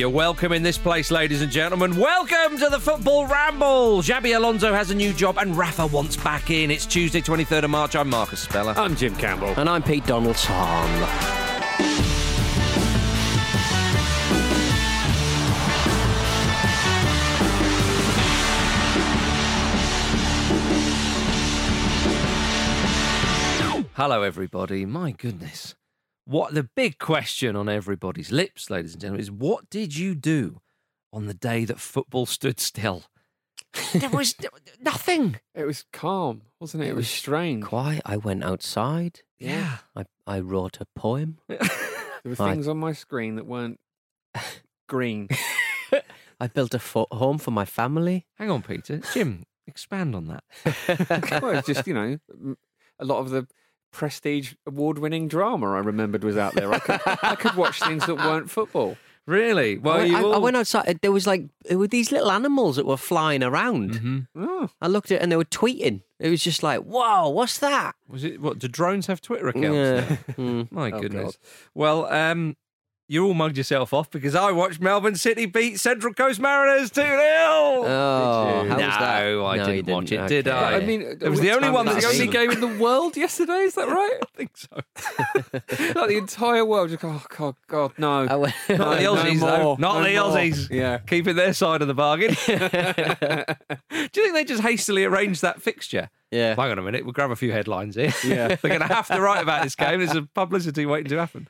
You're welcome in this place, ladies and gentlemen. Welcome to the Football Ramble. Xabi Alonso has a new job and Rafa wants back in. It's Tuesday, 23rd of March. I'm Marcus Speller. I'm Jim Campbell. And I'm Pete Donaldson. Hello, everybody. My goodness. What the big question on everybody's lips, ladies and gentlemen, is what did you do on the day that football stood still? there was nothing. It was calm, wasn't it? It, was, strange. Quiet. I went outside. Yeah. I, I wrote a poem. There were I- things on my screen that weren't green. I built a fo- home for my family. Hang on, Peter. Jim, expand on that. well, it's just you know, m- a lot of the prestige award-winning drama I remembered was out there. I could, I could watch things that weren't football. Really? Well, I, went- I, all... I went outside. There was like there were these little animals that were flying around. Mhm. Oh, I looked at it and they were tweeting. It was just like, whoa, what's that? Was it what? Do drones have Twitter accounts? Yeah. Mm. My Oh, goodness. Well, um, you all mugged yourself off because I watched Melbourne City beat Central Coast Mariners 2 0. Oh, Did you? how no, was that? I No, didn't you watch it, didn't. did I? I mean, it was the only one, the only game in the world yesterday. Is that right? I think so. like the entire world. Just go, oh God, God, no. Not the No Aussies, though. Not no the more. Aussies. Yeah. Keeping their side of the bargain. Do you think they just hastily arranged that fixture? yeah. Hang on a minute, we'll grab a few headlines here. Yeah. They're going to have to write about this game. There's a publicity waiting to happen.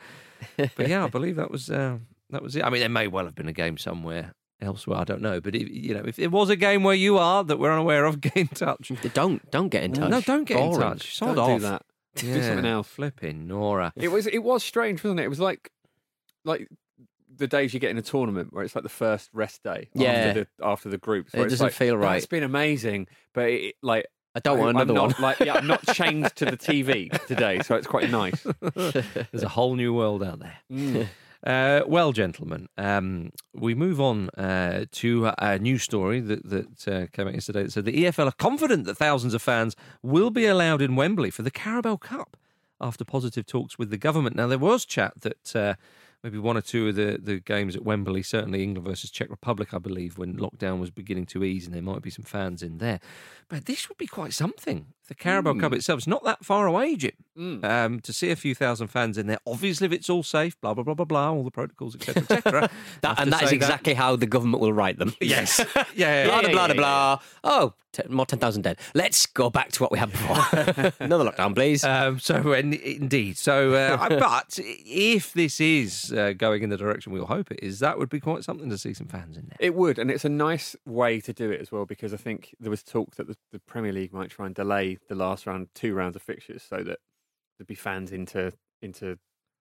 But yeah, I believe that was uh, that was it. I mean, there may well have been a game somewhere elsewhere. I don't know. But if, you know, if it was a game where you are that we're unaware of, get in touch. Don't don't get in touch. No, don't get in touch. Sod Don't off. do that. Yeah. Do something else. Flipping Nora. It was it was strange, wasn't it? It was like like the days you get in a tournament where it's like the first rest day Yeah. after the after the groups. It doesn't like, feel right. It's been amazing, but it, like I don't want I'm another not, one. Like yeah, I'm not chained to the TV today, so it's quite nice. There's a whole new world out there. Mm. Uh, well, gentlemen, um, we move on uh, to a news story that, that uh, came out yesterday. that said the EFL are confident that thousands of fans will be allowed in Wembley for the Carabao Cup after positive talks with the government. Now, there was chat that uh, maybe one or two of the, the games at Wembley, certainly England versus Czech Republic, I believe, when lockdown was beginning to ease, and there might be some fans in there. But this would be quite something. The Carabao Cup itself is not that far away, Jim Mm. um, to see a few thousand fans in there. Obviously, if it's all safe, blah blah blah blah blah, all the protocols, etc., etc. That, and that is exactly how the government will write them. yes, yeah, yeah, Blah, yeah, blah, blah, yeah, blah. Oh, t- more 10,000 dead. Let's go back to what we had before. Another lockdown, please. Um, so in, indeed, so uh, but if this is uh, going in the direction we all hope it is, that would be quite something to see some fans in there. It would, and it's a nice way to do it as well because I think there was talk that the, the Premier League might try and delay the last round, two rounds of fixtures, so that there'd be fans into into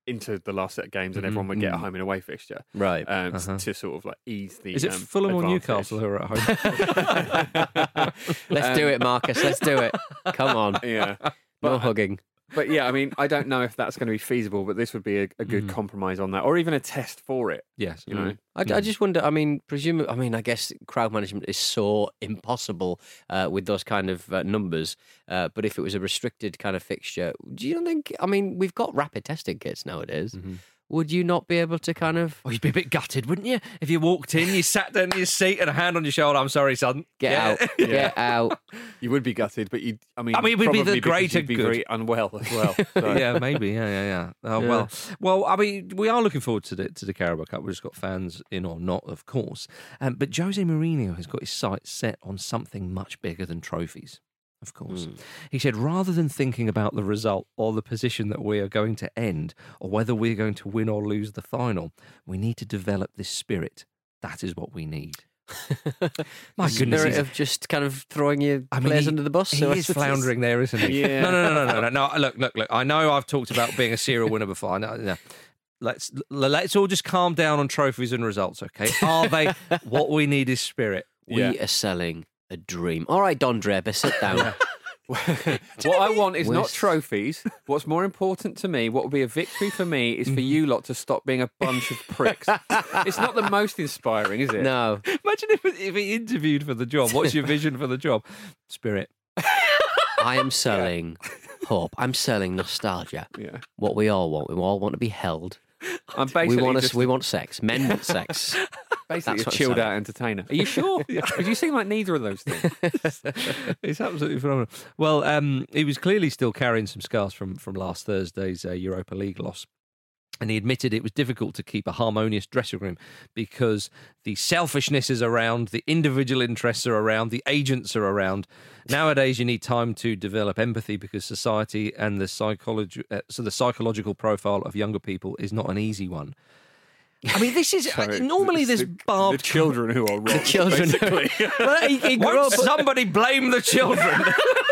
into the last set of games, and everyone would get a mhm. home and away fixture right. um, Uh-huh. to sort of like ease the. Is it um, Fulham or. Newcastle who are at home? Let's do it, Marcus. Let's do it. Come on. Yeah, No hugging. But yeah, I mean, I don't know if that's going to be feasible, but this would be a, a good Mhm. compromise on that, or even a test for it. yes, You know, I, I just wonder. I mean, presume. I mean, I guess crowd management is so impossible uh, with those kind of uh, numbers. Uh, but if it was a restricted kind of fixture, do you think? I mean, we've got rapid testing kits nowadays. Mhm. Would you not be able to kind of Oh, you'd be a bit gutted, wouldn't you? If you walked in, you sat down in your seat and a hand on your shoulder. I'm sorry, son. get Yeah. out? Get out. you would be gutted, but you. I mean, I mean, it would be the greater you'd be good. very unwell as well. so. yeah, maybe. Yeah, yeah, yeah. Oh, Yeah. Well, well. I mean, we are looking forward to the to the Carabao Cup. We've just got fans in or not, of course. Um, but Jose Mourinho has got his sights set on something much bigger than trophies. Of course, hmm. he said rather than thinking about the result or the position that we are going to end, or whether we're going to win or lose the final, we need to develop this spirit. That is what we need. My The goodness, spirit of just kind of throwing your I mean, players he- under the bus. He so is floundering there, isn't he? Yeah. No, no, no, no, no, no. no. Look, look, look. I know I've talked about being a serial winner before. I know, no. Let's let's all just calm down on trophies and results, okay? Are they what we need is spirit? We Yeah. are selling a dream. All right, Don Draper, sit down. what I want is not West- trophies. What's more important to me, what will be a victory for me, is for mm-hmm. you lot to stop being a bunch of pricks. it's not the most inspiring, is it? no. Imagine if if he interviewed for the job. What's your vision for the job? Spirit. I am selling hope. I'm selling nostalgia. Yeah. What we all want. We all want to be held. I'm basically we want just us. We want sex. Men want sex. basically That's a chilled out entertainer. Are you sure? Because you seem like neither of those things. it's absolutely phenomenal. Well, um, he was clearly still carrying some scars from from last Thursday's uh, Europa League loss. And he admitted it was difficult to keep a harmonious dressing room because the selfishness is around, the individual interests are around, the agents are around. Nowadays, you need time to develop empathy because society and the psychology, uh, so the psychological profile of younger people is not an easy one. I mean, this is So normally this there's the, barbed the children who are wrong. The children. basically. well, he, he grew Won't up. somebody blame the children?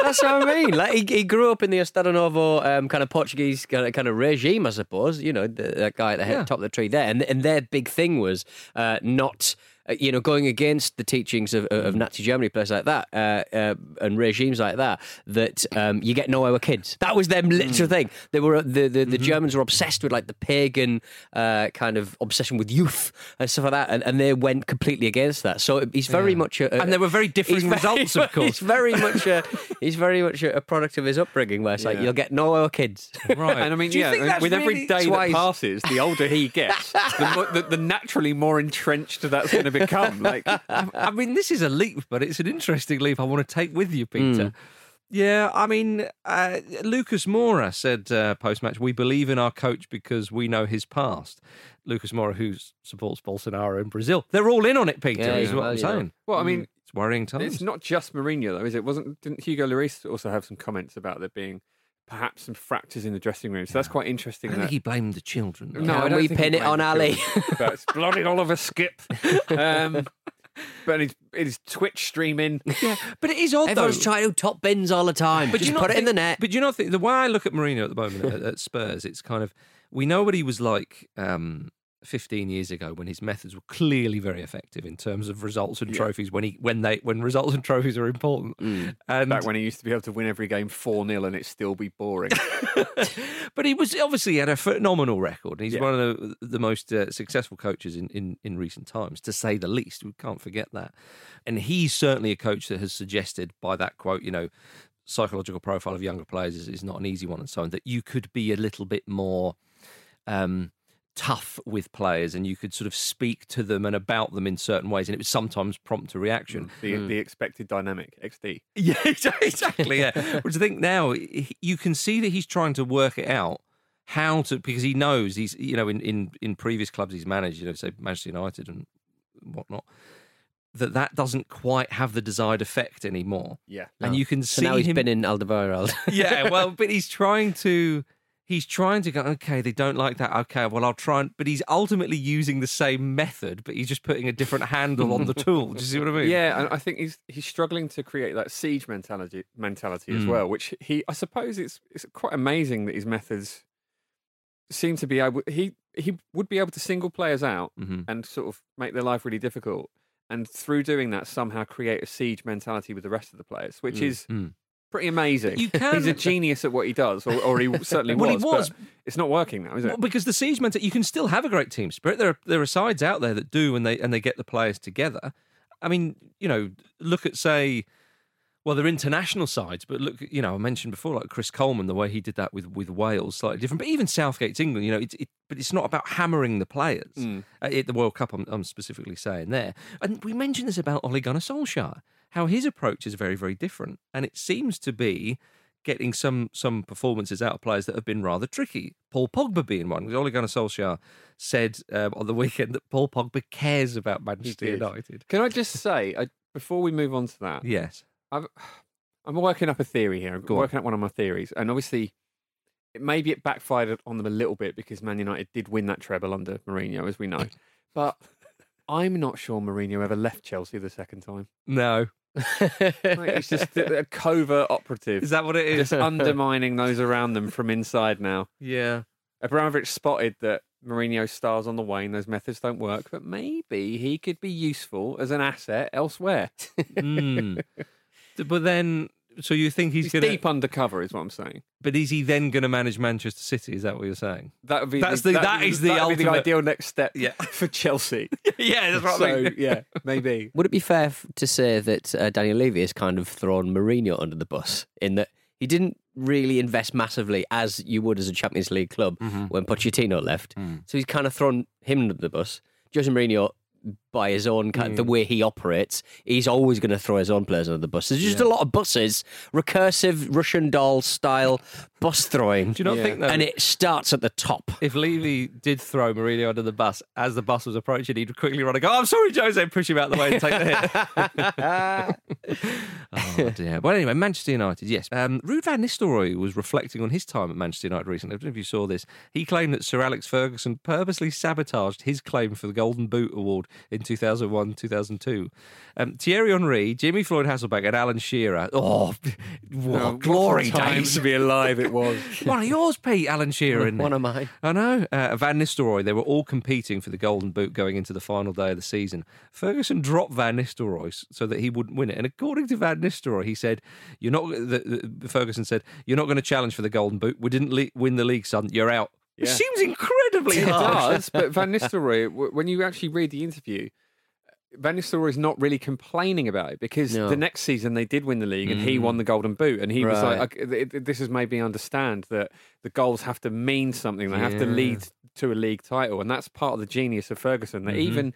That's what I mean. Like he, he grew up in the Estado Novo um, kind of Portuguese kind of, kind of regime, I suppose. You know, the, that guy at the head, Yeah. top of the tree there, and and their big thing was uh, not. Uh, You know, going against the teachings of, of Nazi Germany, places like that, uh, uh, and regimes like that, that um, you get nowhere with kids. That was their literal thing. They were the the, the Germans were obsessed with like the pagan uh, kind of obsession with youth and stuff like that, and, and they went completely against that. So he's very much a, a- and there were very differing He's very- results, of course. He's very much a he's very much a, a product of his upbringing, where it's like Yeah. you'll get no other kids. Right. And I mean, yeah, think that's with every really- day that's that passes, the older he gets, the, mo- the, the naturally more entrenched that's going to become. Like, I, I mean, this is a leap, but it's an interesting leap I want to take with you, Peter. Yeah, I mean, uh, Lucas Moura said uh, post match, we believe in our coach because we know his past. Lucas Moura, who supports Bolsonaro in Brazil, they're all in on it, Peter, Yeah, is yeah, what well, I'm you know. saying. well, I mean, It's worrying times. it's not just Mourinho though, is it? Wasn't didn't Hugo Lloris also have some comments about there being perhaps some fractures in the dressing room? So that's quite interesting. don't think he blamed the children. though. No, I don't we think he pin it on Alli? children, but it's bloody Oliver Skipp. Um, but it's, it's Twitch streaming. Yeah, but it is odd, Everyone's though. trying to top bins all the time. But Just you not put it in the net. But you know, the way I look at Mourinho at the moment at, at Spurs, it's kind of we know what he was like um, 15 years ago when his methods were clearly very effective in terms of results and Yeah. trophies when he when they when results and trophies are important. And Back when he used to be able to win every game 4 0 and it still be boring. but he was obviously had a phenomenal record. He's Yeah. one of the, the most uh, successful coaches in, in, in recent times, to say the least. We can't forget that. And he's certainly a coach that has suggested by that quote, you know, psychological profile of younger players is, is not an easy one and so on, that you could be a little bit more um, tough with players and you could sort of speak to them and about them in certain ways. And it would sometimes prompt a reaction. Mm, the, mm. the expected dynamic, XD. Yeah, exactly. Yeah. Which I think now you can see that he's trying to work it out how to because he knows he's you know in in in previous clubs he's managed, you know, say Manchester United and whatnot, that that doesn't quite have the desired effect anymore. Yeah. And you can So see now he's him. been in Aldebaran. yeah, well, but he's trying to. He's trying to go. Okay, they don't like that. Okay, well, I'll try and. But he's ultimately using the same method, but he's just putting a different handle on the tool. Do you see what I mean? Yeah, and I think he's he's struggling to create that siege mentality mentality as Mm. well, which he I suppose it's it's quite amazing that his methods seem to be able he he would be able to single players out hmm and sort of make their life really difficult and through doing that somehow create a siege mentality with the rest of the players, which is Mm. Pretty amazing. You can- He's a genius at what he does, or, or he certainly Well, he was. was. but it's not working now, is it? Well, because the siege meant that you can still have a great team spirit. There are there are sides out there that do, and they and they get the players together. I mean, you know, look at say, well, they're international sides, but look, you know, I mentioned before, like Chris Coleman, the way he did that with with Wales, slightly different. But even Southgate's England, you know, it's it, but it's not about hammering the players. Mm. Uh, At the World Cup, I'm, I'm specifically saying there, and we mentioned this about Ole Gunnar Solskjaer, how his approach is very very different, and it seems to be getting some some performances out of players that have been rather tricky. Paul Pogba being one. Ole Gunnar Solskjaer said um, on the weekend that Paul Pogba cares about Manchester. United. Can I just say, I, before we move on to that, Yes. I've, I'm working up a theory here. I'm Go on. working up one of my theories, and obviously, it maybe it backfired on them a little bit because Man United did win that treble under Mourinho, as we know. But I'm not sure Mourinho ever left Chelsea the second time. No. Like, He's just a covert operative, Is that what it is? just undermining those around them from inside. Now, yeah. Abramovich spotted that Mourinho's stars on the wane; those methods don't work. But maybe he could be useful as an asset elsewhere. Mm. but then, so you think he's, He's going to? deep undercover, is what I'm saying. But is he then going to manage Manchester City? Is that what you're saying? That would be That's the, the- that'd that be- is the that'd be the ultimate- ideal next step Yeah. for Chelsea. yeah, that's what so I mean. yeah, maybe. Would it be fair to say that uh, Daniel Levy has kind of thrown Mourinho under the bus in that he didn't really invest massively as you would as a Champions League club when Pochettino left. So he's kind of thrown him under the bus. Jose Mourinho, by his own kind, the way he operates, he's always going to throw his own players under the bus. There's just a lot of buses, recursive Russian doll style bus throwing. Do you not Yeah. think that and it starts at the top. if Levy did throw Mourinho under the bus as the bus was approaching, he'd quickly run and go, "I'm sorry, Jose," push him out the way and take the hit. oh dear. Well, anyway, Manchester United. Yes, um, Ruud van Nistelrooy was reflecting on his time at Manchester United recently. I don't know if you saw this. He claimed that Sir Alex Ferguson purposely sabotaged his claim for the Golden Boot award in 2001, 2002. Um, Thierry Henry, Jimmy Floyd Hasselbaink, and Alan Shearer. Oh, what Oh, glory what a to be alive it was. One of yours, Pete, Alan Shearer. isn't? One of mine. I know. Uh, Van Nistelrooy, they were all competing for the Golden Boot going into the final day of the season. Ferguson dropped Van Nistelrooy so that he wouldn't win it. And according to Van Nistelrooy, he said, "You're not." The, the, Ferguson said, "You're not going to challenge for the Golden Boot. We didn't le- win the league, son. You're out." Yeah. seems incredibly It harsh. does, but Van Nistelrooy, when you actually read the interview, Van Nistelrooy is not really complaining about it because No. the next season they did win the league and he mm. won the Golden Boot, and he was like, "Okay, th- th- "This has made me understand that the goals have to mean something. They have to lead to a league title, and that's part of the genius of Ferguson. That mm-hmm. even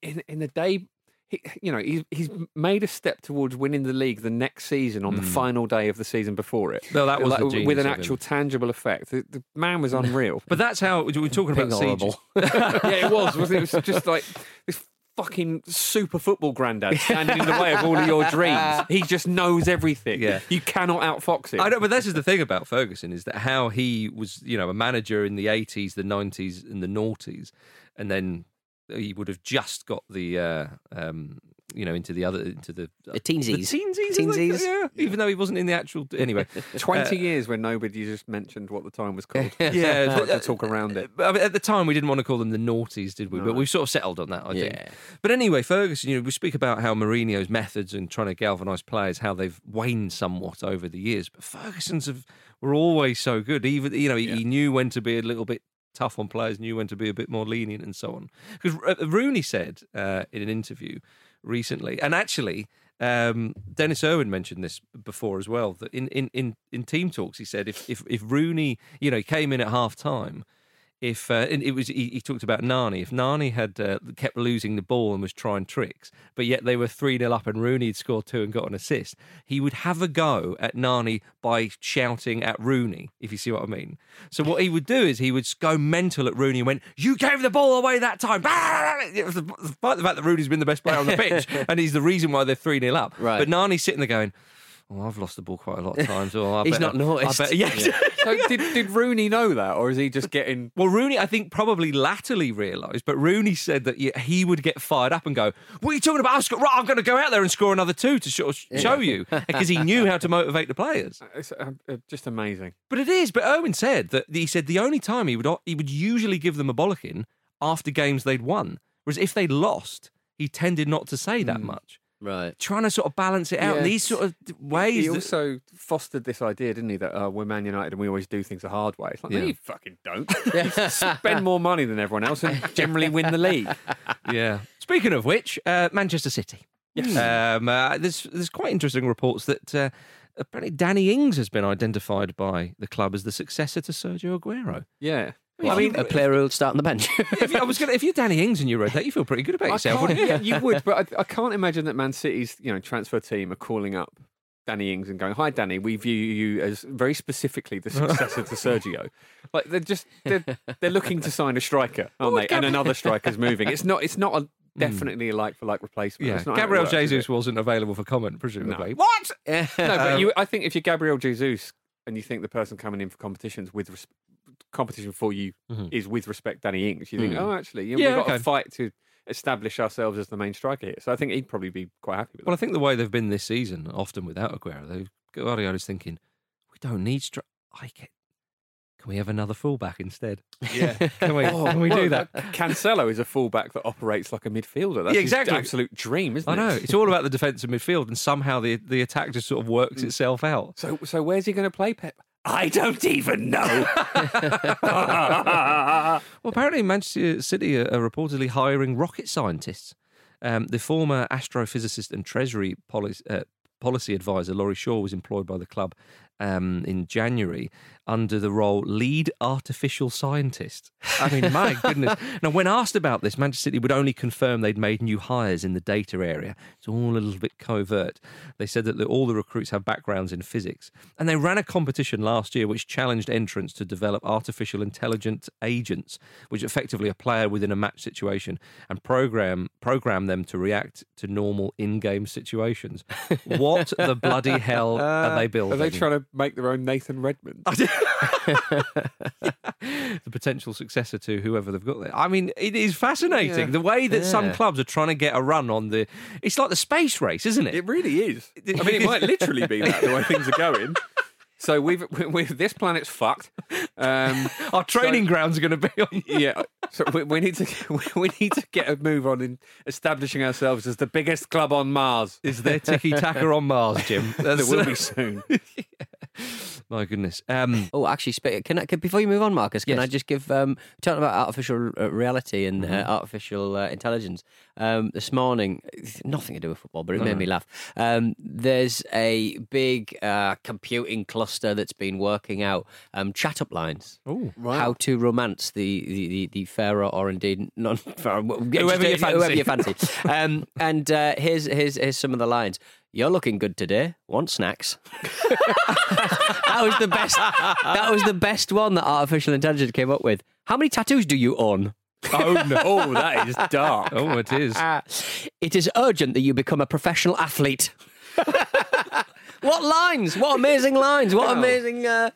in in the day." He, you know, he's, he's made a step towards winning the league the next season on the hmm. final day of the season before it. No, that was Like, with an actual tangible effect. The, the man was unreal. But that's how we we're talking about horrible. yeah, it was. Wasn't it? it was just like this fucking super football granddad standing in the way of all of your dreams. He just knows everything. Yeah. You cannot outfox him. I know, but this is the thing about Ferguson is that how he was, you know, a manager in the eighties, the nineties, and the noughties, and then he would have just got the, uh, um, you know, into the other, into the The teensies. the teensies, think, Teensies. yeah, even though he wasn't in the actual. Anyway, 20 years when nobody just mentioned what the time was called. yeah, Tried to talk around it. I mean, at the time, we didn't want to call them the noughties, did we? But we've sort of settled on that, I think. Yeah. But anyway, Ferguson, you know, we speak about how Mourinho's methods and trying to galvanise players, how they've waned somewhat over the years. But Ferguson's have, were always so good. Even you know, he, he knew when to be a little bit tough on players, knew when to be a bit more lenient, and so on. Because Rooney said uh, in an interview recently, and actually. Um, Denis Irwin mentioned this before as well. That in, in, in, in team talks, he said if, if if Rooney, you know, came in at half time, if uh, it was he, he talked about Nani. If Nani had uh, kept losing the ball and was trying tricks, but yet they were three 0 up and Rooney had scored two and got an assist, he would have a go at Nani by shouting at Rooney. If you see what I mean. So what he would do is he would go mental at Rooney and went, "You gave the ball away that time." Despite the fact that Rooney's been the best player on the pitch and he's the reason why they're three 0 up. Right. But Nani's sitting there going. Oh, I've lost the ball quite a lot of times. Oh, I He's better- not noticed. I better, yeah. So did, did Rooney know that, or is he just getting? Well, Rooney, I think, probably latterly realised, but Rooney said that he would get fired up and go, "What are you talking about? I've sco- right, I'm going to go out there and score another two to sort of show you," because he knew how to motivate the players. It's uh, uh, just amazing. But it is. But Owen said that he said the only time he would he would usually give them a bollocking after games they'd won, whereas if they'd lost, he tended not to say that much. Right. Trying to sort of balance it out in Yeah. these sort of ways. He that- also fostered this idea, didn't he, that uh, we're Man United and we always do things the hard way. It's like, Yeah. no, you fucking don't. You spend more money than everyone else and generally win the league. Yeah. Speaking of which, uh, Manchester City. Yes. Um, uh, there's there's quite interesting reports that uh, apparently Danny Ings has been identified by the club as the successor to Sergio Aguero. Yeah. I mean, a player who'll start on the bench. if you, I was gonna, if you're Danny Ings and you read that, you feel pretty good about yourself, wouldn't you? yeah, you would, but I, I can't imagine that Man City's you know transfer team are calling up Danny Ings and going, "Hi, Danny, we view you as very specifically the successor to Sergio." Like they're just they're, they're looking to sign a striker, aren't Well, they? And another striker's moving. It's not. It's not a hmm. definitely a like for like replacement. Yeah, Gabriel works, Jesus wasn't available for comment, presumably. No. What? No, but you. I think if you're Gabriel Jesus and you think the person coming in for competitions with res- competition for you Mhm. is with respect Danny Ings, you think, Mm. oh, actually, you know, Yeah, we've got okay. to fight to establish ourselves as the main striker here. So I think he'd probably be quite happy with Well, I think the way they've been this season, often without Aguero, they've Guardiola's thinking, we don't need stri- I get. Can we have another fullback instead? Yeah. Can we? Oh, can we do that? Cancelo is a fullback that operates like a midfielder. That's Yeah, exactly. absolute dream, isn't it? I know it's all about the defensive midfield, and somehow the the attack just sort of works Mm. itself out. So, so where's he going to play, Pep? I don't even know. Well, apparently Manchester City are, are reportedly hiring rocket scientists. Um, the former astrophysicist and Treasury policy, uh, policy advisor Laurie Shaw was employed by the club um, in January under the role lead artificial scientist. I mean, my goodness. Now, when asked about this, Manchester City would only confirm they'd made new hires in the data area. It's all a little bit covert. They said that the, all the recruits have backgrounds in physics. And they ran a competition last year which challenged entrants to develop artificial intelligent agents, which effectively a player within a match situation and program program them to react to normal in-game situations. What the bloody hell are they building? Are they trying to make their own Nathan Redmond? the potential successor to whoever they've got there. I mean, it is fascinating Yeah. the way that some clubs are trying to get a run on the. It's like the space race, isn't it? It really is. I mean, it might literally be that the way things are going. So we've, we we this planet's fucked. Um, Our training grounds are going to be on. yeah. So we, we need to we need to get a move on in establishing ourselves as the biggest club on Mars. Is there tiki taka on Mars, Jim? There will be soon. My goodness. Um, Oh, actually, can I, can, before you move on, Marcus, can Yes. I just give um, talking about artificial uh, reality and uh, artificial uh, intelligence? Um, this morning, nothing to do with football, but it made me laugh. Um, there's a big uh, computing cluster that's been working out um, chat up lines. oh, How to romance the the, the, the fairer or indeed non fairer, Whoever you fancy. whoever fancy. you fancy. um, and uh, here's here's here's some of the lines. You're looking good today. Want snacks? that was the best. That was the best one that artificial intelligence came up with. How many tattoos do you own? Oh no! That is dark. oh, it is. Ah, it is urgent that you become a professional athlete. what lines? What amazing lines! What amazing! Uh,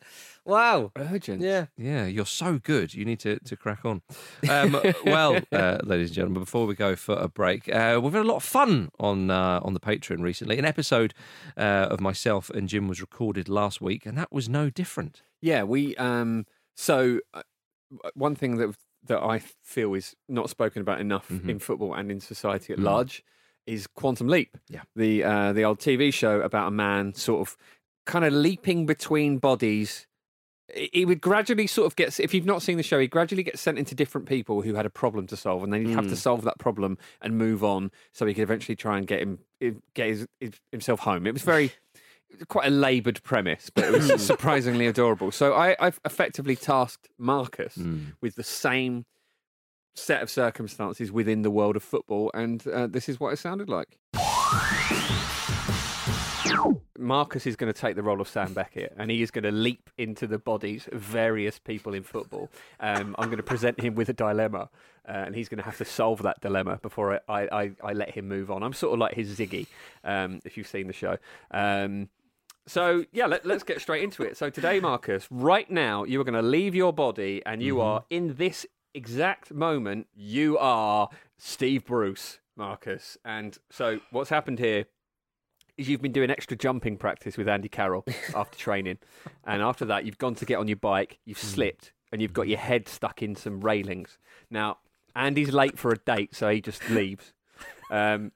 wow. Urgent. Yeah. Yeah, you're so good. You need to, to crack on. Um, well, uh, ladies and gentlemen, before we go for a break, uh, we've had a lot of fun on uh, on the Patreon recently. An episode uh, of myself and Jim was recorded last week, and that was no different. Yeah, we. Um, so uh, one thing that that I feel is not spoken about enough Mhm. in football and in society at Mm. large is Quantum Leap. Yeah. the uh, the old TV show about a man sort of kind of leaping between bodies. He would gradually sort of get. If you've not seen the show, he gradually gets sent into different people who had a problem to solve, and then he'd have to Mm. solve that problem and move on, so he could eventually try and get him get his, himself home. It was very quite a laboured premise, but it was surprisingly adorable. So I, I've effectively tasked Marcus with the same set of circumstances within the world of football, and uh, this is what it sounded like. Marcus is going to take the role of Sam Beckett, and he is going to leap into the bodies of various people in football. Um, I'm going to present him with a dilemma, uh, and he's going to have to solve that dilemma before I, I, I let him move on. I'm sort of like his Ziggy, um, if you've seen the show. Um, so yeah, let, us get straight into it. So today, Marcus, right now, you are going to leave your body, and you are in this exact moment. You are Steve Bruce, Marcus. And so, what's happened here you've been doing extra jumping practice with Andy Carroll after training, and after that, you've gone to get on your bike, you've slipped, and you've got your head stuck in some railings. Now, Andy's late for a date, so he just leaves. Um,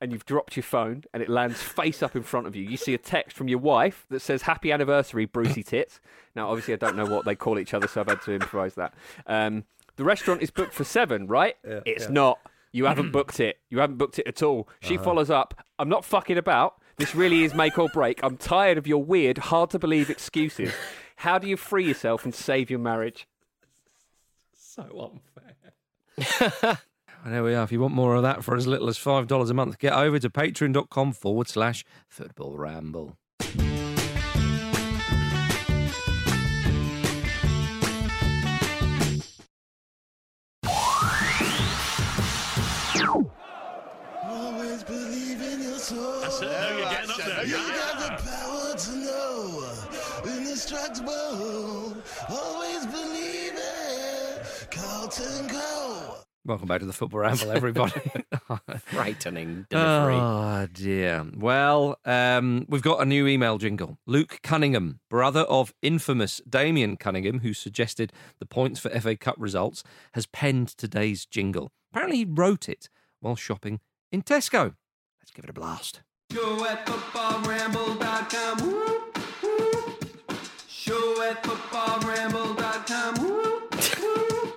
and you've dropped your phone and it lands face up in front of you. You see a text from your wife that says "Happy anniversary, Brucey Tits." Now, obviously, I don't know what they call each other, so I've had to improvise that. Um, the restaurant is booked for seven, right? it's not. You haven't mm-hmm. booked it. You haven't booked it at all. She uh-huh. follows up. I'm not fucking about. This really is make or break. I'm tired of your weird, hard to believe excuses. How do you free yourself and save your marriage? So unfair. And there we are. If you want more of that for as little as $5 a month, get over to patreon.com forward slash football ramble. Indestructible. Always believe. Carlton Go. Welcome back to the football ramble, everybody. Frightening delivery. Oh dear. Well, um, we've got a new email jingle. Luke Cunningham, brother of infamous Damien Cunningham, who suggested the points for FA Cup results, has penned today's jingle. Apparently, he wrote it while shopping in Tesco. Let's give it a blast. Show at footballramble.com. Whoop, whoop. Show at footballramble.com. Woo, woo.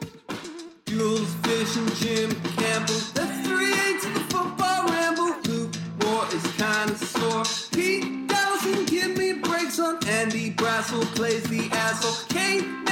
Jules, Fish, and Jim Campbell. That's three eights of the football ramble. Luke Moore is kind of sore. Pete Dallison, give me breaks on Andy Brassell. Plays the asshole. Kate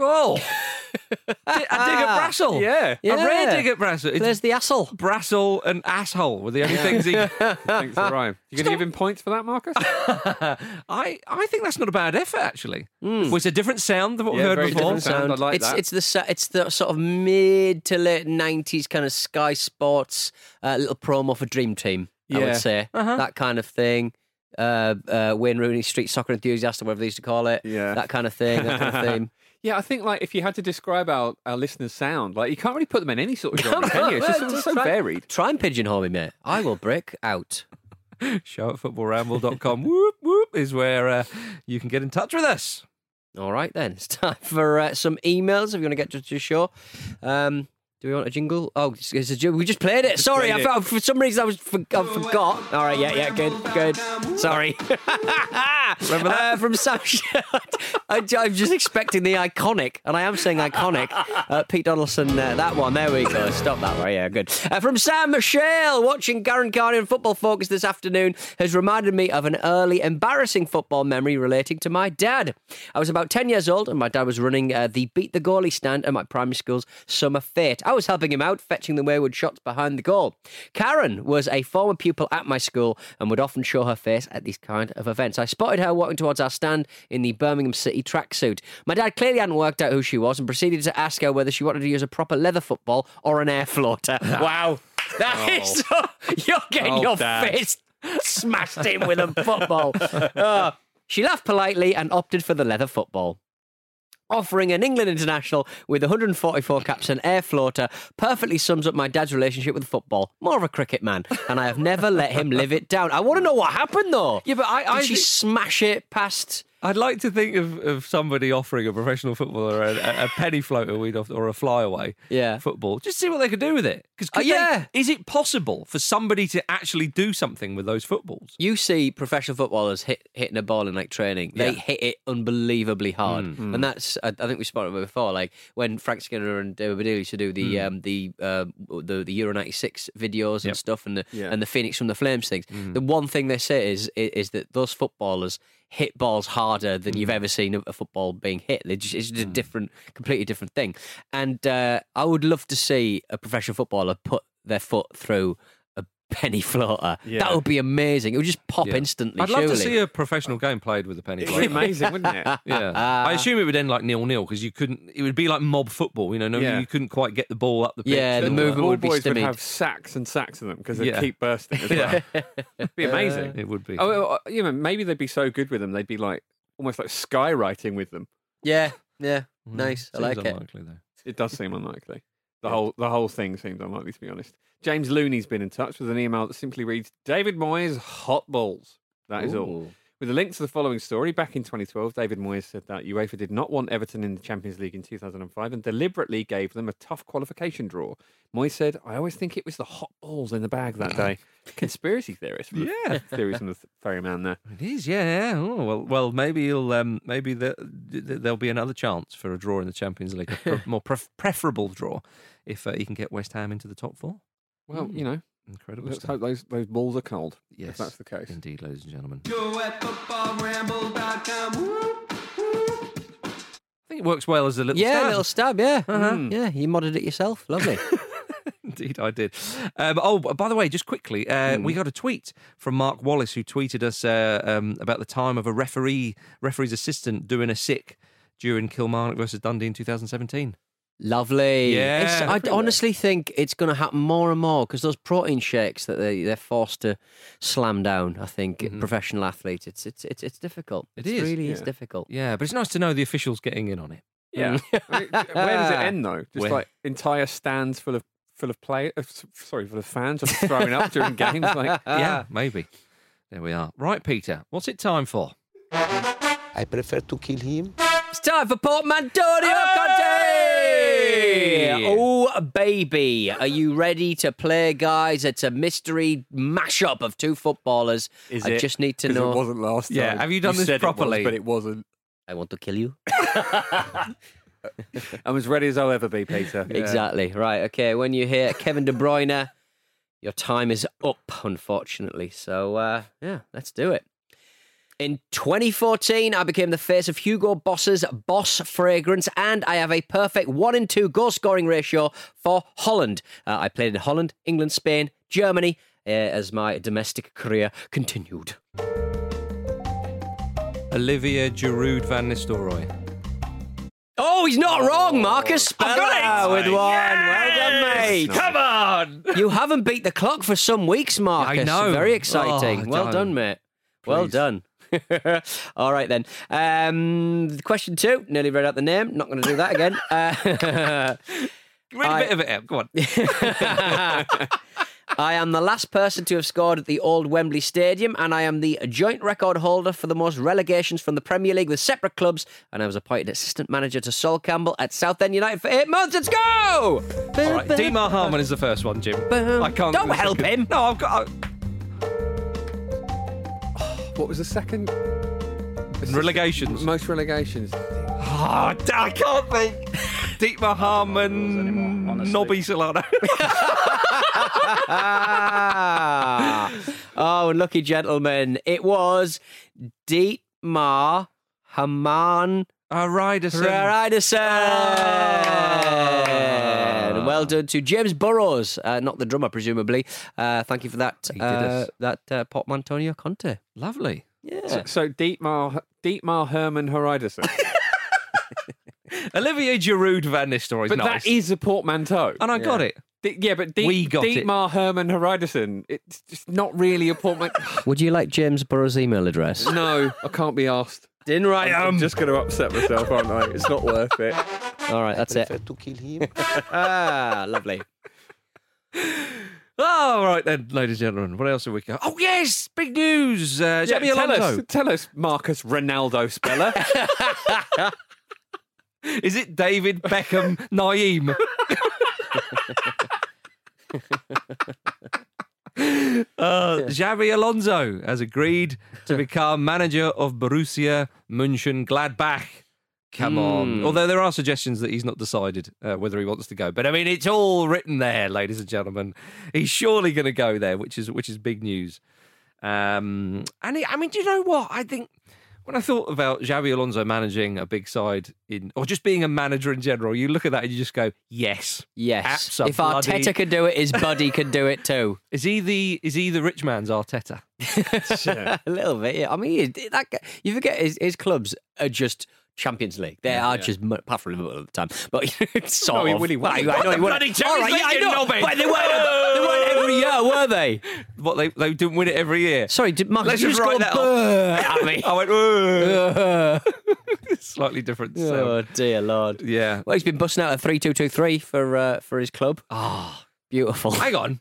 Oh, Di- a dig at Brassell. Yeah. a rare Yeah. dig at Brassell. It's There's the asshole. Brassell and asshole were the only things he. Thanks for rhyme. You going to give him points for that, Marcus? I I think that's not a bad effort actually. Well, it's a different sound than what Yeah, we heard very before. different sound. I like it's that. it's the it's the sort of mid to late nineties kind of Sky Sports uh, little promo for Dream Team. I would say Uh-huh. that kind of thing. Uh, uh, Wayne Rooney, street soccer enthusiast, or whatever they used to call it. Yeah. that kind of thing. That kind of thing. Yeah, I think like if you had to describe our, our listeners' sound, like you can't really put them in any sort of genre, can you? It's just, it's so try- varied. Try and pigeonhole me, mate. I will break out. Show at footballramble.com. whoop whoop is where uh, you can get in touch with us. All right, then. It's time for uh, some emails if you want to get to the show. Um, do we want a jingle? Oh, it's, it's a. We just played it. Sorry, I for some reason I was for, I forgot. All right, yeah, yeah, good, good. Sorry. Remember that? Uh, from Sam. I, I'm just expecting the iconic, and I am saying iconic. Uh, Pete Donaldson, uh, that one. There we go. Stop that right. Yeah, good. Uh, from Sam Michelle, watching Karen Carney and Football Focus this afternoon has reminded me of an early embarrassing football memory relating to my dad. I was about 10 years old, and my dad was running uh, the Beat the Goalie stand at my primary school's summer fete. I was helping him out, fetching the wayward shots behind the goal. Karen was a former pupil at my school and would often show her face at these kind of events. I spotted her walking towards our stand in the Birmingham City tracksuit. My dad clearly hadn't worked out who she was and proceeded to ask her whether she wanted to use a proper leather football or an air floater. wow. That is so. You're getting Oh, your Dad. face smashed in with a football. Uh, she laughed politely and opted for the leather football. Offering an England international with 144 caps and air floater perfectly sums up my dad's relationship with football. More of a cricket man, and I have never let him live it down. I want to know what happened though. Yeah, but I, Did I she thi- smash it past? I'd like to think of, of somebody offering a professional footballer a, a, a penny floater we'd off, or a flyaway Yeah. football. Just see what they could do with it. Because Oh, yeah. is it possible for somebody to actually do something with those footballs? You see professional footballers hit, hitting a ball in like training. They Yeah. hit it unbelievably hard, and that's I, I think we spoke about it before. Like when Frank Skinner and David Baddiel used to do the um, the, uh, the the Euro '96 videos and Yep. stuff, and the Yeah. and the Phoenix from the Flames things. The one thing they say is is, is that those footballers hit balls harder than you've ever seen a, football being hit. Just, it's just a different, completely different thing. And uh, I would love to see a professional footballer put their foot through penny floater. Yeah. That would be amazing. It would just pop Yeah. instantly. I'd love to see a professional game played with a penny floater. It'd be amazing, wouldn't it? Yeah, I assume it would end like nil nil because you couldn't. It would be like mob football, you know. No, Yeah. you couldn't quite get the ball up the pitch. Yeah, the movement would be boys would have sacks and sacks of them because they Yeah. would keep bursting. As well. It'd be amazing. It would be. Oh, you know, maybe they'd be so good with them, they'd be like almost like skywriting with them. Yeah, yeah, Mm, nice. I seems like it. unlikely, though. It does seem unlikely. The whole the whole thing seems unlikely, to be honest. James Looney's been in touch with an email that simply reads David Moyes hot balls. That is all. With a link to the following story, back in 2012, David Moyes said that UEFA did not want Everton in the Champions League in 2005 and deliberately gave them a tough qualification draw. Moyes said, I always think it was the hot balls in the bag that day. Conspiracy theorist. From the- Yeah. Theories from the ferryman there. It is, yeah. yeah. Oh, well, well, maybe he'll, um, maybe the, th- there'll be another chance for a draw in the Champions League, a pre- more pref- preferable draw, if uh, he can get West Ham into the top four. Well, you know, Incredible let's hope those, those balls are cold. Yes, If that's the case. indeed, ladies and gentlemen. Show at footballramble.com. Whoop, whoop. I think it works well as a little Yeah, stab. little stab. Yeah, Uh-huh. Mm, yeah. You modded it yourself. Lovely. Indeed, I did. Um, oh, by the way, just quickly, uh, Hmm. we got a tweet from Mark Wallace who tweeted us uh, um, about the time of a referee, referee's assistant doing a sick during Kilmarnock versus Dundee in 2017. Lovely. Yeah, It's- I everywhere. honestly think it's going to happen more and more because those protein shakes that they they're forced to slam down. I think mm-hmm. professional athletes, it's it's it's it's difficult. It It is, really is difficult. Yeah, but it's nice to know the officials getting in on it. Yeah. Mm. I mean, where does it end though? Just Where? like entire stands full of full of play, uh, sorry, full of fans just throwing up during games. Like, yeah, ah. maybe. There we are. Right, Peter, what's it time for? I prefer to kill him. It's time for Portmantonio Conte. Oh baby, are you ready to play, guys? It's a mystery mashup of two footballers. is I it? just need to know. It wasn't last time. Yeah, have you done this said it was, properly? but it wasn't. I want to kill you. I'm as ready as I'll ever be, Peter. Exactly. Right. Okay. When you hear Kevin De Bruyne, Your time is up, unfortunately. So, uh, yeah, let's do it. In 2014, I became the face of Hugo Boss's Boss fragrance, and I have a perfect one in two goal scoring ratio for Holland. Uh, I played in Holland, England, Spain, Germany uh, as my domestic career continued. Olivier Giroud van Nistelrooy. Oh, he's not wrong, Marcus. I've got it. with one. Well done, mate. Come on! You haven't beat the clock for some weeks, Marcus. I know. Very exciting. Oh, well done, mate. Well done. All right then. Um, question two. Nearly read out the name. Not going to do that again. Uh, Read a I- bit of it out. Go on. I am the last person to have scored at the old Wembley Stadium, and I am the joint record holder for the most relegations from the Premier League with separate clubs. And I was appointed assistant manager to Sol Campbell at Southend United for eight months. Let's go! All right, Dietmar Hamann is the first one, Jim. I can't. Don't help him. No, I've got. What was the second? Relegations. Most relegations. Oh, d- I can't think. Dietmar Hamann, Nobby Solano. Oh, lucky gentleman. It was Dietmar Hamann Hreidarsson. Hreidarsson. Ah. Well done to James Burrows, uh, not the drummer, presumably. Uh, thank you for that. He did uh, us. that uh, Portmantonio Conte. Lovely. Yeah. So Dietmar Dietmar Herman Hreidarsson. Olivier Giroud van Nistelrooy is but nice. that is a portmanteau. and I got it. Di- yeah, but Di- We got it. Dietmar Herman Hreidarsson. It's just not really a portmanteau. Would you like James Burrows' email address? no, I can't be asked. Didn't write I'm just going to upset myself, aren't I? It's not worth it. All right, that's it. to kill him. ah, lovely. Oh, right then, ladies and gentlemen. What else have we got? Oh, yes, big news. Uh, Yeah, Xabi tell Alonso. us, tell us, Marcus Ronaldo Speller. Is it David Beckham Naeem? uh, Xabi Alonso has agreed to become manager of Borussia Mönchengladbach. Come on. Hmm. Although there are suggestions that he's not decided uh, whether he wants to go. But I mean, it's all written there, ladies and gentlemen. He's surely going to go there, which is which is big news. Um, and he, I mean, do you know what? I think when I thought about Xabi Alonso managing a big side in, or just being a manager in general, you look at that and you just go, yes. Yes. Abso- If Arteta can do it, his buddy can do it too. Is he the is he the rich man's Arteta? a little bit, yeah. I mean, that you forget his, his clubs are just Champions League. They are just mu- apart from Liverpool at the time, but it's sort No, of. will, he Well, will. I, I know he won bloody it. Champions All right, yeah, I know. But they weren't, they weren't every year, were they? What they they didn't win it every year. Sorry, did Marcus Let's you just just write that at me? I went slightly different. So, oh dear lord. yeah. Well, he's been busting out a three-two-two-three for uh, for his club. Ah, Beautiful. hang on.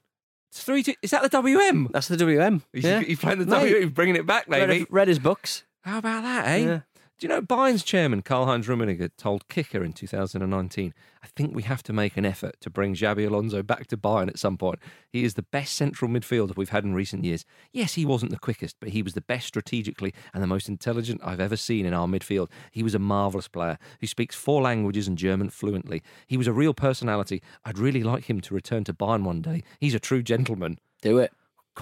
It's three. Two, is that the WM? That's the WM. He's, yeah. he's playing the WM. He's bringing it back, Read, maybe. his- read his books. How about that, eh? Yeah. Do you know Bayern's chairman Karl Heinz Rummenigge told Kicker in 2019, I think we have to make an effort to bring Xabi Alonso back to Bayern at some point. He is the best central midfielder we've had in recent years. Yes, he wasn't the quickest, but he was the best strategically and the most intelligent I've ever seen in our midfield. He was a marvellous player who speaks four languages and German fluently. He was a real personality. I'd really like him to return to Bayern one day. He's a true gentleman. Do it.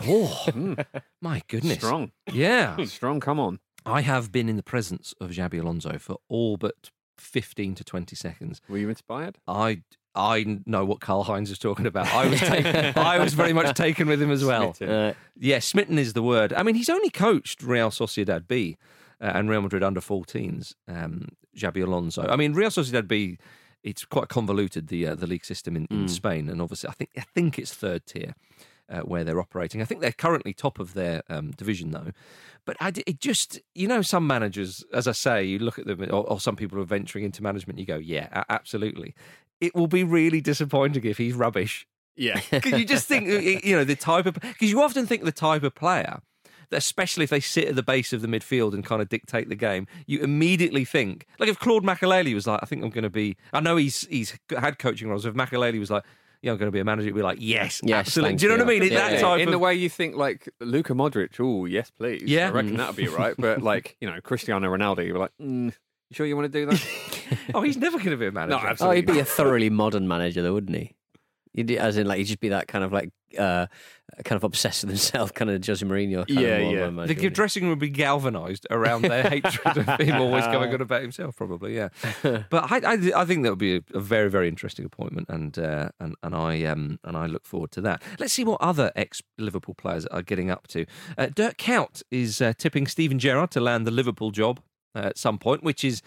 Oh, my goodness. Strong. Yeah. Strong, come on. I have been in the presence of Xabi Alonso for all but 15 to 20 seconds. Were you inspired? I I know what Karl Heinz is talking about. I was taken, I was very much taken with him as well. Smitten. Uh, Yeah, smitten is the word. I mean, he's only coached Real Sociedad B uh, and Real Madrid under 14s. Um, Xabi Alonso. I mean, Real Sociedad B. It's quite convoluted the uh, the league system in, in Spain, and obviously, I think I think it's third tier uh, where they're operating. I think they're currently top of their um, division though. But I, it just, you know, some managers, as I say, you look at them, or, or some people who are venturing into management, you go, yeah, absolutely. It will be really disappointing if he's rubbish Yeah. because you just think, you know, the type of because you often think the type of player that, especially if they sit at the base of the midfield and kind of dictate the game, you immediately think like if Claude Makelele was like, I think I'm going to be. I know he's he's had coaching roles. If Makelele was like, yeah, I'm going to be a manager, you'd be like, yes, Yes, absolutely. thank Do you know you. what I mean? It's Yeah, that yeah. type in of the way you think like Luka Modric, oh yes, please. Yeah. I reckon that'd be right. But like you know Cristiano Ronaldo, you're like, mm, you sure you want to do that? oh, he's never going to be a manager. No, absolutely. oh, he'd be a thoroughly modern manager, though, wouldn't he? You'd, as in, like, he'd just be that kind of like, uh, kind of obsessed with himself, kind of Jose Mourinho. Kind Yeah, of more, yeah. I The imagine, g- dressing room would be galvanised around their hatred of him always coming on about himself, probably. Yeah, but I, I, I think that would be a, a very, very interesting appointment, and uh, and and I um and I look forward to that. Let's see what other ex Liverpool players are getting up to. Uh, Dirk Kuyt is uh, tipping Steven Gerrard to land the Liverpool job uh, at some point, which is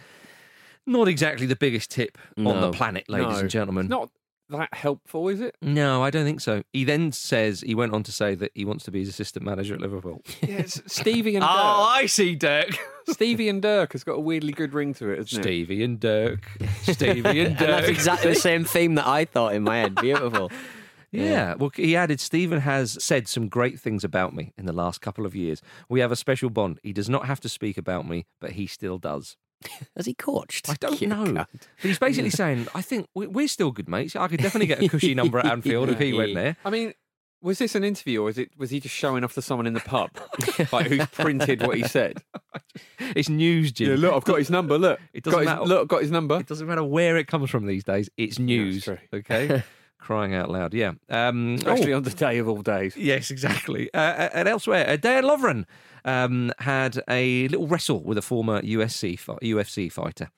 not exactly the biggest tip on the planet, ladies No, and gentlemen. It's not that helpful, is it? No, I don't think so. He then says he went on to say that he wants to be his assistant manager at Liverpool. Yeah, it's Stevie and oh, Dirk. Oh, I see, Dirk. Stevie and Dirk has got a weirdly good ring to it, isn't it? Stevie and Dirk. Stevie and And that's exactly the same theme that I thought in my head. Beautiful. Yeah. Well, he added, Stephen has said some great things about me in the last couple of years. We have a special bond. He does not have to speak about me, but he still does. Has he coached? I don't know. cunt. But he's basically saying, I think we- we're still good mates. I could definitely get a cushy number at Anfield if he went there. I mean, was this an interview or is it was he just showing off to someone in the pub? like who's printed what he said? It's news, Jim. Yeah, look, I've got his number. Look, It doesn't got his, matter. Look, got his number. It doesn't matter where it comes from these days. It's news. true. Okay. Crying out loud. Yeah. Um, Especially oh. on the day of all days. Yes, exactly. Uh, and elsewhere, uh, Dejan Lovren um, had a little wrestle with a former USC UFC fighter.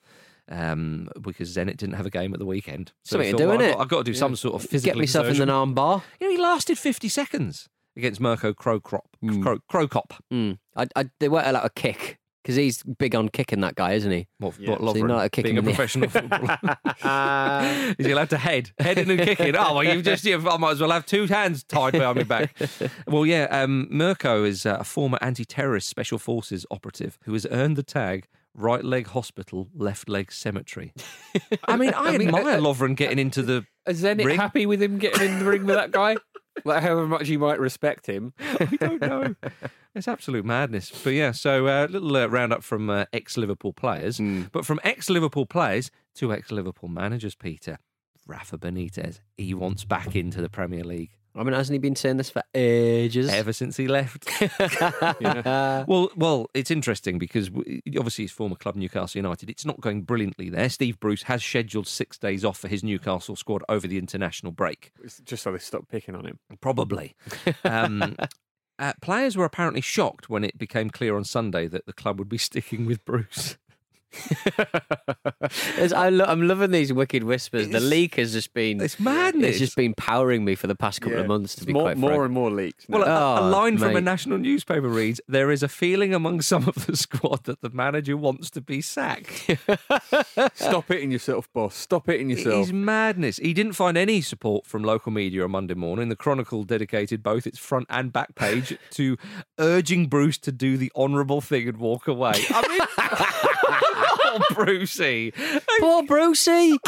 Um, because Zenit didn't have a game at the weekend, so Something he to thought, do, well, I've got- I've got to do some sort of physical. Get myself in exertion. the arm bar. You know, he lasted fifty seconds against Mirko Cro Cop. Kro- Cro Cop. Mm. I, I, they weren't allowed a kick because he's big on kicking that guy, isn't he? What, Yeah. what So you're Lovren, not allowed to kick being a him the- professional footballer. Is he allowed to head? Heading and kicking? Oh, well, you've just, you've, I might as well have two hands tied behind my back. Well, yeah, um, Mirko is uh, a former anti terrorist special forces operative who has earned the tag right leg hospital, left leg cemetery. I mean, I, mean, admire uh, Lovren getting into the. Is Zenit Ring? happy with him getting in the ring with that guy? Like however much you might respect him. I don't know. It's absolute madness. But yeah, so a uh, little uh, roundup from uh, ex Liverpool players, but from ex Liverpool players to ex Liverpool managers, Peter. Rafa Benitez, he wants back into the Premier League I mean, hasn't he been saying this for ages? ever since he left. Well, well, it's interesting because w- obviously his former club Newcastle United, it's not going brilliantly there. Steve Bruce has scheduled six days off for his Newcastle squad over the international break. It's just so they stop picking on him. Probably. Um, uh, players were apparently shocked when it became clear on Sunday that the club would be sticking with Bruce. It's- I lo- I'm loving these wicked whispers. the leak has just been It's madness. It's just been powering me for the past couple of months. To It's be more, quite more and more leaks. Well, now. a, a Oh, line from a national newspaper reads: "There is a feeling among some of the squad that the manager wants to be sacked." stop hitting yourself, boss. Stop hitting It yourself. is madness. He didn't find any support from local media on Monday morning. The Chronicle dedicated both its front and back page to urging Bruce to do the honourable thing and walk away. I mean, oh, Brucey. Poor Brucey.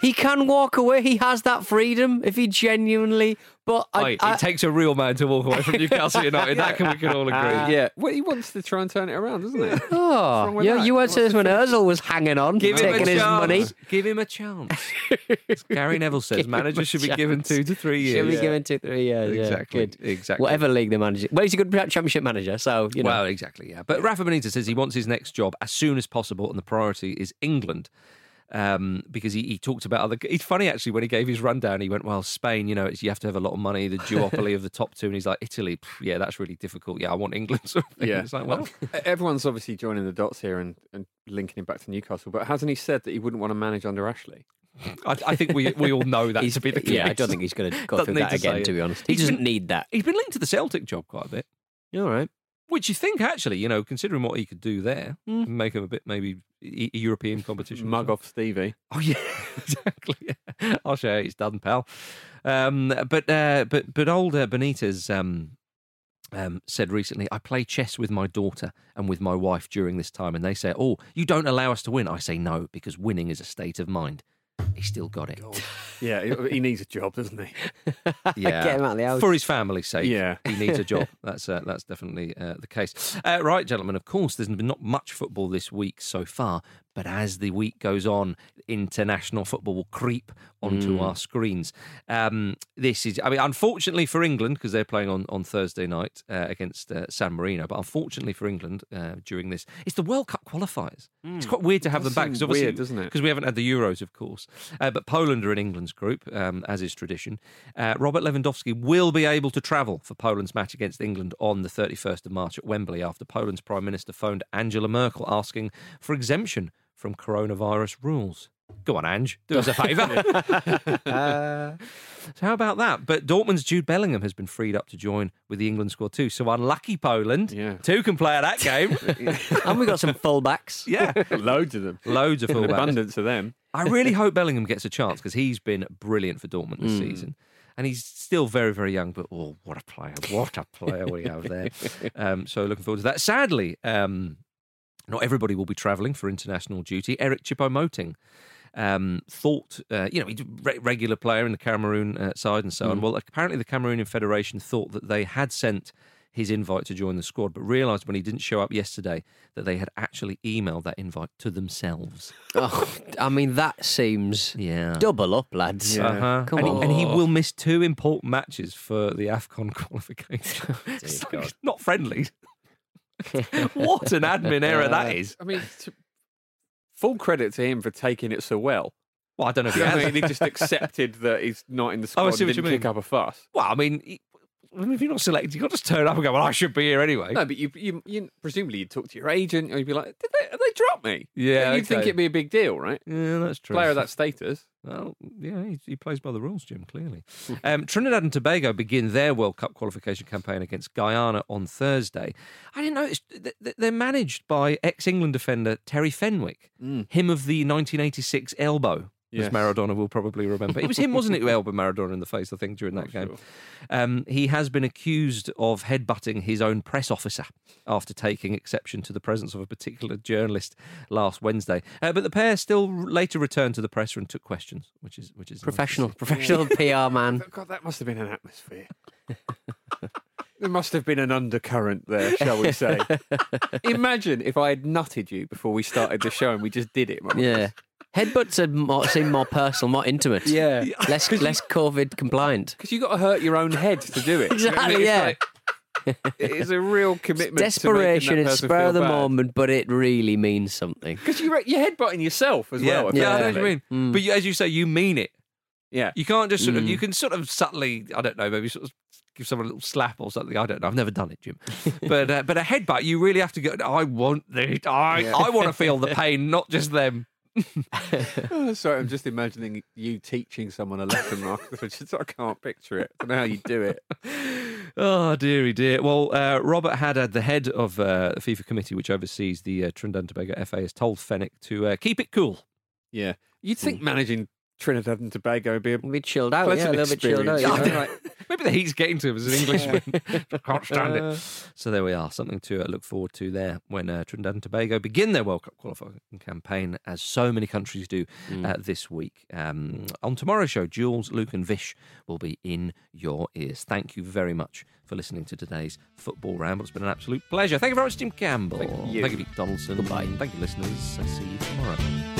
he can walk away. He has that freedom if he genuinely. But I, Wait, I- it takes a real man to walk away from Newcastle United. That can we can all agree. yeah, well, he wants to try and turn it around, doesn't he? wrong oh, yeah, that? you weren't What's saying this the when Ozil was hanging on, Give him taking his chance. money. Give him a chance. As Gary Neville says managers should be given two to three years. Should be given two, three years. yeah, Exactly. good. Exactly. Whatever league they manage. Well, he's a good championship manager, so you know. Well, exactly, yeah. But Rafa Benitez says he wants his next job as soon as possible, and the priority is England. Um, because he, he talked about other. It's funny actually when he gave his rundown. He went, "Well, Spain, you know, it's, you have to have a lot of money, the duopoly of the top two. And he's like, "Italy, pff, yeah, that's really difficult. Yeah, I want England." Sort of. Yeah. it's like, well, Everyone's obviously joining the dots here and, and linking him back to Newcastle, but hasn't he said that he wouldn't want to manage under Ashley? I, I think we we all know that He's, to be the case. yeah, I don't think he's going to go Doesn't through that to again, to be honest. He He's doesn't been- need that. He's been linked to the Celtic job quite a bit. All right. Which you think, actually, you know, considering what he could do there, Mm. make him a bit maybe e- European competition. Mug off Stevie. Oh yeah, exactly. Yeah. I'll show you. It's done, pal. Um, but uh, but but old uh, Benitez um, um, said recently, I play chess with my daughter and with my wife during this time, and they say, "Oh, you don't allow us to win." I say, "No, because winning is a state of mind." He still got it. Yeah, he- he needs a job, doesn't he? Yeah, Get him out of the house. for his family's sake. Yeah. he needs a job. That's uh, that's definitely uh, the case. Uh, right, gentlemen. Of course, there's been not much football this week so far, But as the week goes on, international football will creep onto Mm. our screens. Um, this is, I mean, unfortunately for England, because they're playing on, on Thursday night uh, against uh, San Marino, but unfortunately for England uh, during this, it's the World Cup qualifiers. It's quite weird to have them back. 'cause obviously- weird, doesn't it? Because we haven't had the Euros, of course. Uh, but Poland are in England's group, um, as is tradition. Uh, Robert Lewandowski will be able to travel for Poland's match against England on the 31st of March at Wembley after Poland's Prime Minister phoned Angela Merkel asking for exemption from coronavirus rules. Go on, Ange, do us a favour. so how about that? But Dortmund's Jude Bellingham has been freed up to join with the England squad too. So unlucky Poland, Yeah. two can play at that game. and we got some fullbacks. yeah, Loads of them. loads of An fullbacks. abundance of them. I really hope Bellingham gets a chance because he's been brilliant for Dortmund this Mm. season. And he's still very, very young, but oh, what a player. What a player we have there. Um, so looking forward to that. Sadly, um, not everybody will be travelling for international duty. Eric Choupo-Moting um, thought, uh, you know, he's a re- regular player in the Cameroon uh, side and so Mm. on. Well, apparently the Cameroonian Federation thought that they had sent his invite to join the squad, but realised when he didn't show up yesterday that they had actually emailed that invite to themselves. Oh, I mean, that seems Yeah. double up, lads. Yeah. Uh-huh. Come and, he, and he will miss two important matches for the AFCON qualification. Like, not friendly. what an admin error that uh, is. I mean, t- full credit to him for taking it so well. Well, I don't know if he I mean, he just accepted that he's not in the squad. Oh, I see and what you didn't kick mean. up a fuss. Well, I mean, he- I mean, if you're not selected, you've got to just turn up and go, well, I should be here anyway. No, but you, you, you presumably you'd talk to your agent, or you'd be like, "Did they, have they dropped me?" Yeah, you'd think it'd be a big deal, right? Yeah, that's true. Player of that status. Well, yeah, he, he plays by the rules, Jim, clearly. um, Trinidad and Tobago begin their World Cup qualification campaign against Guyana on Thursday. I didn't notice th- th- they're managed by ex England defender Terry Fenwick, him of the 1986 elbow. Yes. As Maradona will probably remember. It was him, wasn't it, who elbowed Maradona in the face, I think, during that game. sure. Um, he has been accused of headbutting his own press officer after taking exception to the presence of a particular journalist last Wednesday. Uh, but the pair still later returned to the presser and took questions, which is which is Professional, see. professional PR man. God, that must have been an atmosphere. there must have been an undercurrent there, shall we say? Imagine if I had nutted you before we started the show and we just did it. Mum. Yeah. Headbutts are more, seem more personal, more intimate. Yeah. Less, less COVID compliant. Because you got to hurt your own head to do it. You I Exactly, mean? It's yeah. like- it is a real commitment. Desperation, it's spur of the moment, but it really means something. Because you, you're headbutting yourself as Yeah, well. yeah, I know what you mean. But you, as you say, you mean it. Yeah. You can't just sort of, Mm. you can sort of subtly, I don't know, maybe sort of give someone a little slap or something. I don't know. I've never done it, Jim. but uh, but a headbutt, you really have to go. I want this. I I want to feel the pain, not just them. Oh, sorry, I'm just imagining you teaching someone a lesson, Mark. I just I can't picture it. I don't know how you do it. Oh dearie dear. Well, uh, Robert Haddad, the head of uh, the FIFA committee, which oversees the uh, Trinidad and Tobago FA, has told Fenwick to uh, keep it cool. Yeah. You'd think managing Trinidad and Tobago would be a Be chilled out, yeah, a pleasant little bit chilled out. you you know? know, like- Maybe the heat's getting to him as an Englishman. I can't stand it. So there we are. Something to uh, look forward to there when uh, Trinidad and Tobago begin their World Cup qualifying campaign, as so many countries do uh, this week. Um, on tomorrow's show, Jules, Luke, and Vish will be in your ears. Thank you very much for listening to today's football ramble. It's been an absolute pleasure. Thank you very much, Jim Campbell. Thank you. Thank you, Pete Donaldson. Goodbye. Thank you, listeners. I'll see you tomorrow.